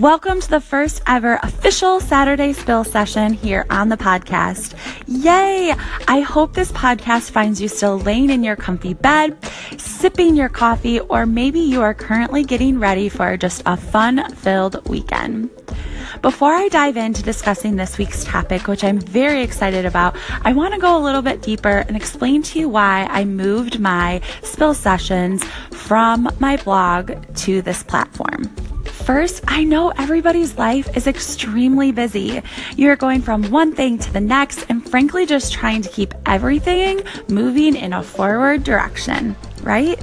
Welcome to the first ever official Saturday Spill session here on the podcast. Yay! I hope this podcast finds you still laying in your comfy bed, sipping your coffee, or maybe you are currently getting ready for just a fun filled weekend. Before I dive into discussing this week's topic, which I'm very excited about, I want to go a little bit deeper and explain to you why I moved my spill sessions from my blog to this platform. First, I know everybody's life is extremely busy. You're going from one thing to the next and frankly just trying to keep everything moving in a forward direction, right?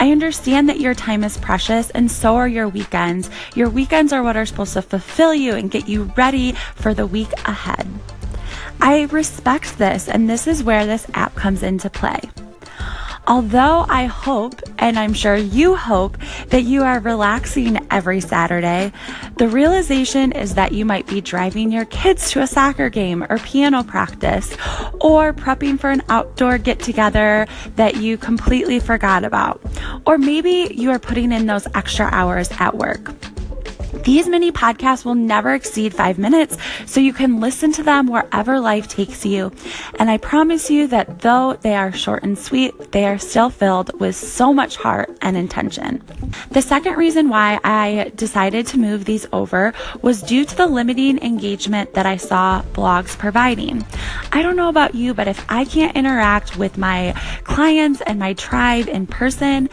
I understand that your time is precious and so are your weekends. Your weekends are what are supposed to fulfill you and get you ready for the week ahead. I respect this, and this is where this app comes into play. Although I hope, and I'm sure you hope, that you are relaxing every Saturday, the realization is that you might be driving your kids to a soccer game or piano practice, or prepping for an outdoor get together that you completely forgot about. Or maybe you are putting in those extra hours at work. These mini podcasts will never exceed five minutes, so you can listen to them wherever life takes you. And I promise you that though they are short and sweet, they are still filled with so much heart and intention. The second reason why I decided to move these over was due to the limiting engagement that I saw blogs providing. I don't know about you, but if I can't interact with my clients and my tribe in person,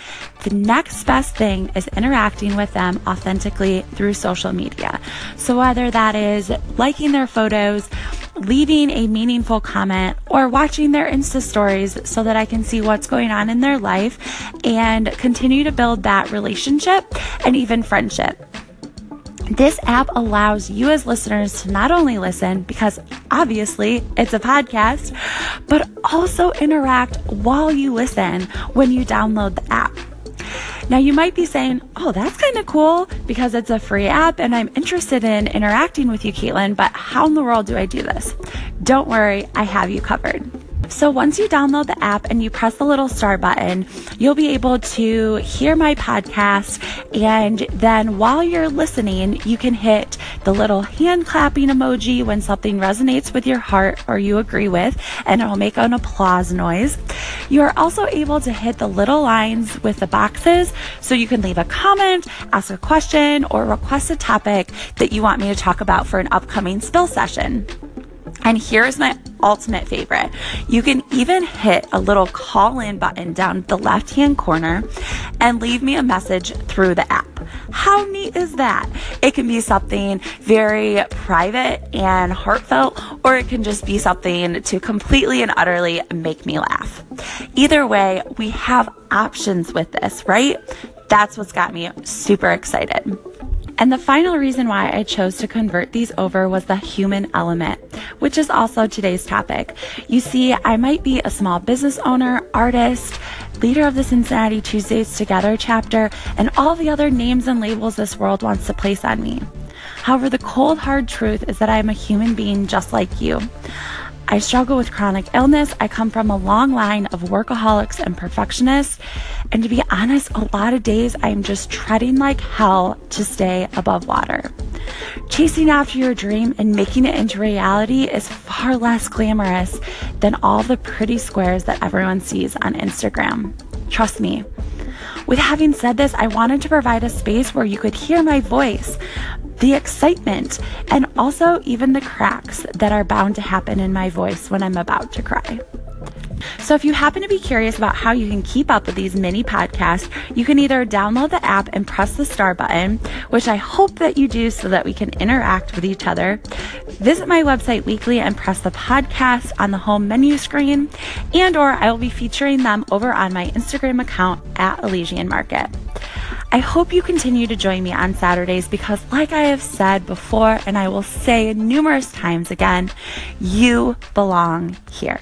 the next best thing is interacting with them authentically through social media. So whether that is liking their photos, leaving a meaningful comment, or watching their Insta stories so that I can see what's going on in their life and continue to build that relationship and even friendship. This app allows you as listeners to not only listen, because obviously it's a podcast, but also interact while you listen when you download the app. Now, you might be saying, oh, that's kind of cool because it's a free app and I'm interested in interacting with you, Caitlin, but how in the world do I do this? Don't worry, I have you covered. So once you download the app and you press the little star button, you'll be able to hear my podcast. And then while you're listening, you can hit the little hand clapping emoji when something resonates with your heart or you agree with, and it'll make an applause noise. You are also able to hit the little lines with the boxes so you can leave a comment, ask a question, or request a topic that you want me to talk about for an upcoming spill session. And here's my ultimate favorite. You can even hit a little call in button down the left hand corner and leave me a message through the app. How neat is that? It can be something very private and heartfelt, or it can just be something to completely and utterly make me laugh. Either way, we have options with this, right? That's what's got me super excited. And the final reason why I chose to convert these over was the human element, which is also today's topic. You see, I might be a small business owner, artist, leader of the Cincinnati Tuesdays Together chapter, and all the other names and labels this world wants to place on me. However, the cold, hard truth is that I am a human being just like you. I struggle with chronic illness. I come from a long line of workaholics and perfectionists. And to be honest, a lot of days I'm just treading like hell to stay above water. Chasing after your dream and making it into reality is far less glamorous than all the pretty squares that everyone sees on Instagram. Trust me. With having said this, I wanted to provide a space where you could hear my voice, the excitement, and also even the cracks that are bound to happen in my voice when I'm about to cry. So, if you happen to be curious about how you can keep up with these mini podcasts, you can either download the app and press the star button, which I hope that you do so that we can interact with each other. Visit my website weekly and press the podcast on the home menu screen, and or I will be featuring them over on my Instagram account at Elysian Market. I hope you continue to join me on Saturdays because, like I have said before, and I will say numerous times again, you belong here.